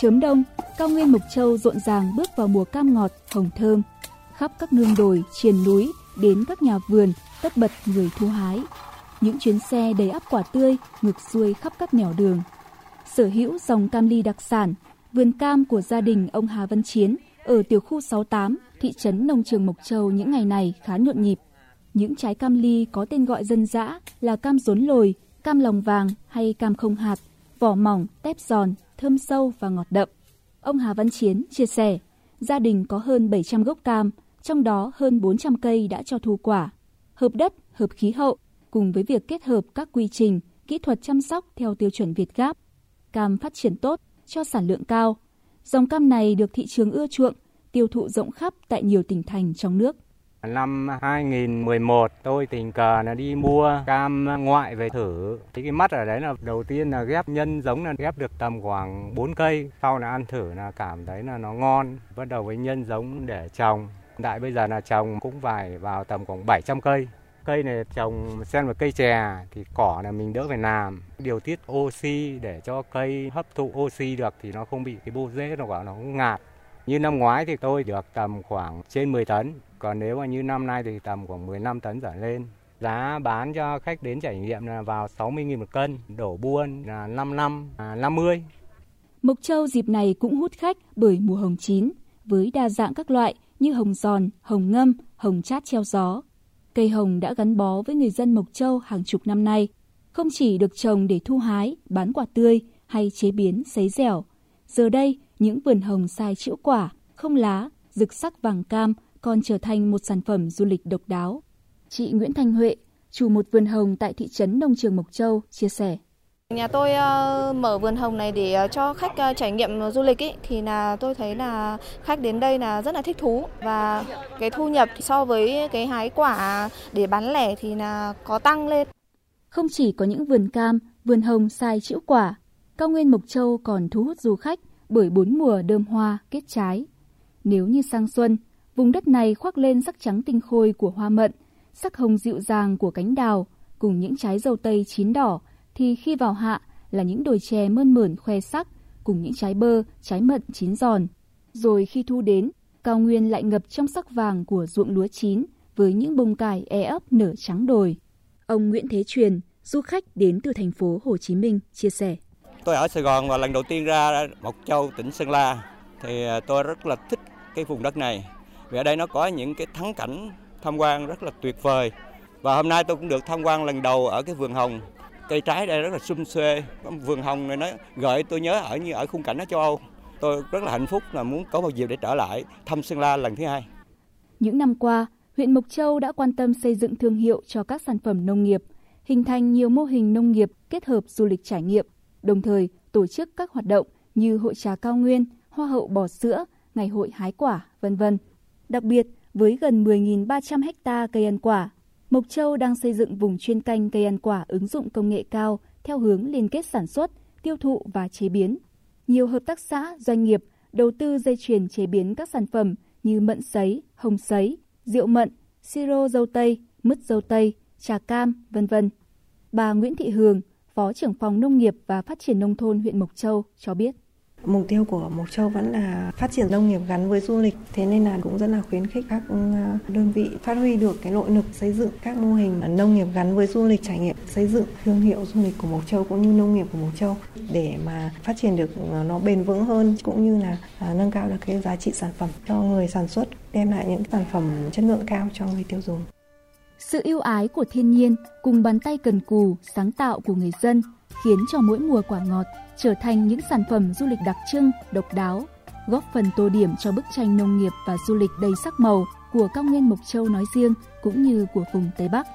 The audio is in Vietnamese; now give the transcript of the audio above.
Chớm đông, cao nguyên Mộc Châu rộn ràng bước vào mùa cam ngọt, hồng thơm. Khắp các nương đồi, triền núi, đến các nhà vườn, tất bật người thu hái. Những chuyến xe đầy ắp quả tươi ngược xuôi khắp các nẻo đường. Sở hữu dòng cam ly đặc sản, vườn cam của gia đình ông Hà Văn Chiến ở tiểu khu 68, thị trấn Nông Trường Mộc Châu những ngày này khá nhộn nhịp. Những trái cam ly có tên gọi dân dã là cam rốn lồi, cam lòng vàng hay cam không hạt, vỏ mỏng, tép giòn, thơm sâu và ngọt đậm. Ông Hà Văn Chiến chia sẻ, gia đình có hơn 700 gốc cam, trong đó hơn 400 cây đã cho thu quả. Hợp đất, hợp khí hậu, cùng với việc kết hợp các quy trình, kỹ thuật chăm sóc theo tiêu chuẩn Việt Gáp. Cam phát triển tốt, cho sản lượng cao. Dòng cam này được thị trường ưa chuộng, tiêu thụ rộng khắp tại nhiều tỉnh thành trong nước. Năm 2011 tôi tình cờ là đi mua cam ngoại về thử. Thì cái mắt ở đấy là đầu tiên là ghép nhân giống là ghép được tầm khoảng 4 cây. Sau là ăn thử là cảm thấy là nó ngon. Bắt đầu với nhân giống để trồng. Đại bây giờ là trồng cũng phải vào tầm khoảng 700 cây. Cây này trồng xen vào cây chè thì cỏ là mình đỡ phải làm. Điều tiết oxy để cho cây hấp thụ oxy được thì nó không bị cái bô rễ, nó nó ngạt. Như năm ngoái thì tôi được tầm khoảng trên 10 tấn, còn nếu mà như năm nay thì tầm khoảng 15 tấn trở lên. Giá bán cho khách đến trải nghiệm là vào 60.000 một cân, đổ buôn là 5 năm, 50. À, Mộc Châu dịp này cũng hút khách bởi mùa hồng chín, với đa dạng các loại như hồng giòn, hồng ngâm, hồng chát treo gió. Cây hồng đã gắn bó với người dân Mộc Châu hàng chục năm nay, không chỉ được trồng để thu hái, bán quả tươi hay chế biến sấy dẻo. Giờ đây, những vườn hồng sai chĩu quả, không lá, rực sắc vàng cam còn trở thành một sản phẩm du lịch độc đáo. Chị Nguyễn Thanh Huệ, chủ một vườn hồng tại thị trấn Nông Trường Mộc Châu, chia sẻ. Nhà tôi uh, mở vườn hồng này để uh, cho khách uh, trải nghiệm du lịch ý, thì là tôi thấy là khách đến đây là rất là thích thú và cái thu nhập so với cái hái quả để bán lẻ thì là có tăng lên. Không chỉ có những vườn cam, vườn hồng sai chĩu quả, cao nguyên Mộc Châu còn thu hút du khách bởi bốn mùa đơm hoa kết trái. Nếu như sang xuân, vùng đất này khoác lên sắc trắng tinh khôi của hoa mận, sắc hồng dịu dàng của cánh đào cùng những trái dâu tây chín đỏ thì khi vào hạ là những đồi chè mơn mởn khoe sắc cùng những trái bơ, trái mận chín giòn. Rồi khi thu đến, cao nguyên lại ngập trong sắc vàng của ruộng lúa chín với những bông cải e ấp nở trắng đồi. Ông Nguyễn Thế Truyền, du khách đến từ thành phố Hồ Chí Minh chia sẻ. Tôi ở Sài Gòn và lần đầu tiên ra Mộc Châu, tỉnh Sơn La thì à, tôi rất là thích cái vùng đất này. Vì ở đây nó có những cái thắng cảnh tham quan rất là tuyệt vời. Và hôm nay tôi cũng được tham quan lần đầu ở cái vườn hồng. Cây trái đây rất là sum xuê. Vườn hồng này nó gợi tôi nhớ ở như ở khung cảnh ở châu Âu. Tôi rất là hạnh phúc là muốn có một dịp để trở lại thăm Sơn La lần thứ hai. Những năm qua, huyện Mộc Châu đã quan tâm xây dựng thương hiệu cho các sản phẩm nông nghiệp, hình thành nhiều mô hình nông nghiệp kết hợp du lịch trải nghiệm đồng thời tổ chức các hoạt động như hội trà cao nguyên, hoa hậu bò sữa, ngày hội hái quả, vân vân. Đặc biệt, với gần 10.300 ha cây ăn quả, Mộc Châu đang xây dựng vùng chuyên canh cây ăn quả ứng dụng công nghệ cao theo hướng liên kết sản xuất, tiêu thụ và chế biến. Nhiều hợp tác xã, doanh nghiệp đầu tư dây chuyền chế biến các sản phẩm như mận sấy, hồng sấy, rượu mận, siro dâu tây, mứt dâu tây, trà cam, vân vân. Bà Nguyễn Thị Hường, Phó trưởng phòng Nông nghiệp và Phát triển Nông thôn huyện Mộc Châu cho biết. Mục tiêu của Mộc Châu vẫn là phát triển nông nghiệp gắn với du lịch, thế nên là cũng rất là khuyến khích các ừ, đơn vị phát huy được cái nội lực xây dựng các mô hình nông nghiệp gắn với du lịch trải nghiệm, xây dựng thương hiệu du lịch của Mộc Châu cũng như nông nghiệp của Mộc Châu để mà phát triển được ừ, nó bền vững hơn cũng như là à, nâng cao được cái giá trị sản phẩm cho người sản xuất, đem lại những sản phẩm chất lượng cao cho người tiêu dùng. Sự yêu ái của thiên nhiên cùng bàn tay cần cù, sáng tạo của người dân khiến cho mỗi mùa quả ngọt trở thành những sản phẩm du lịch đặc trưng, độc đáo, góp phần tô điểm cho bức tranh nông nghiệp và du lịch đầy sắc màu của cao nguyên Mộc Châu nói riêng cũng như của vùng Tây Bắc.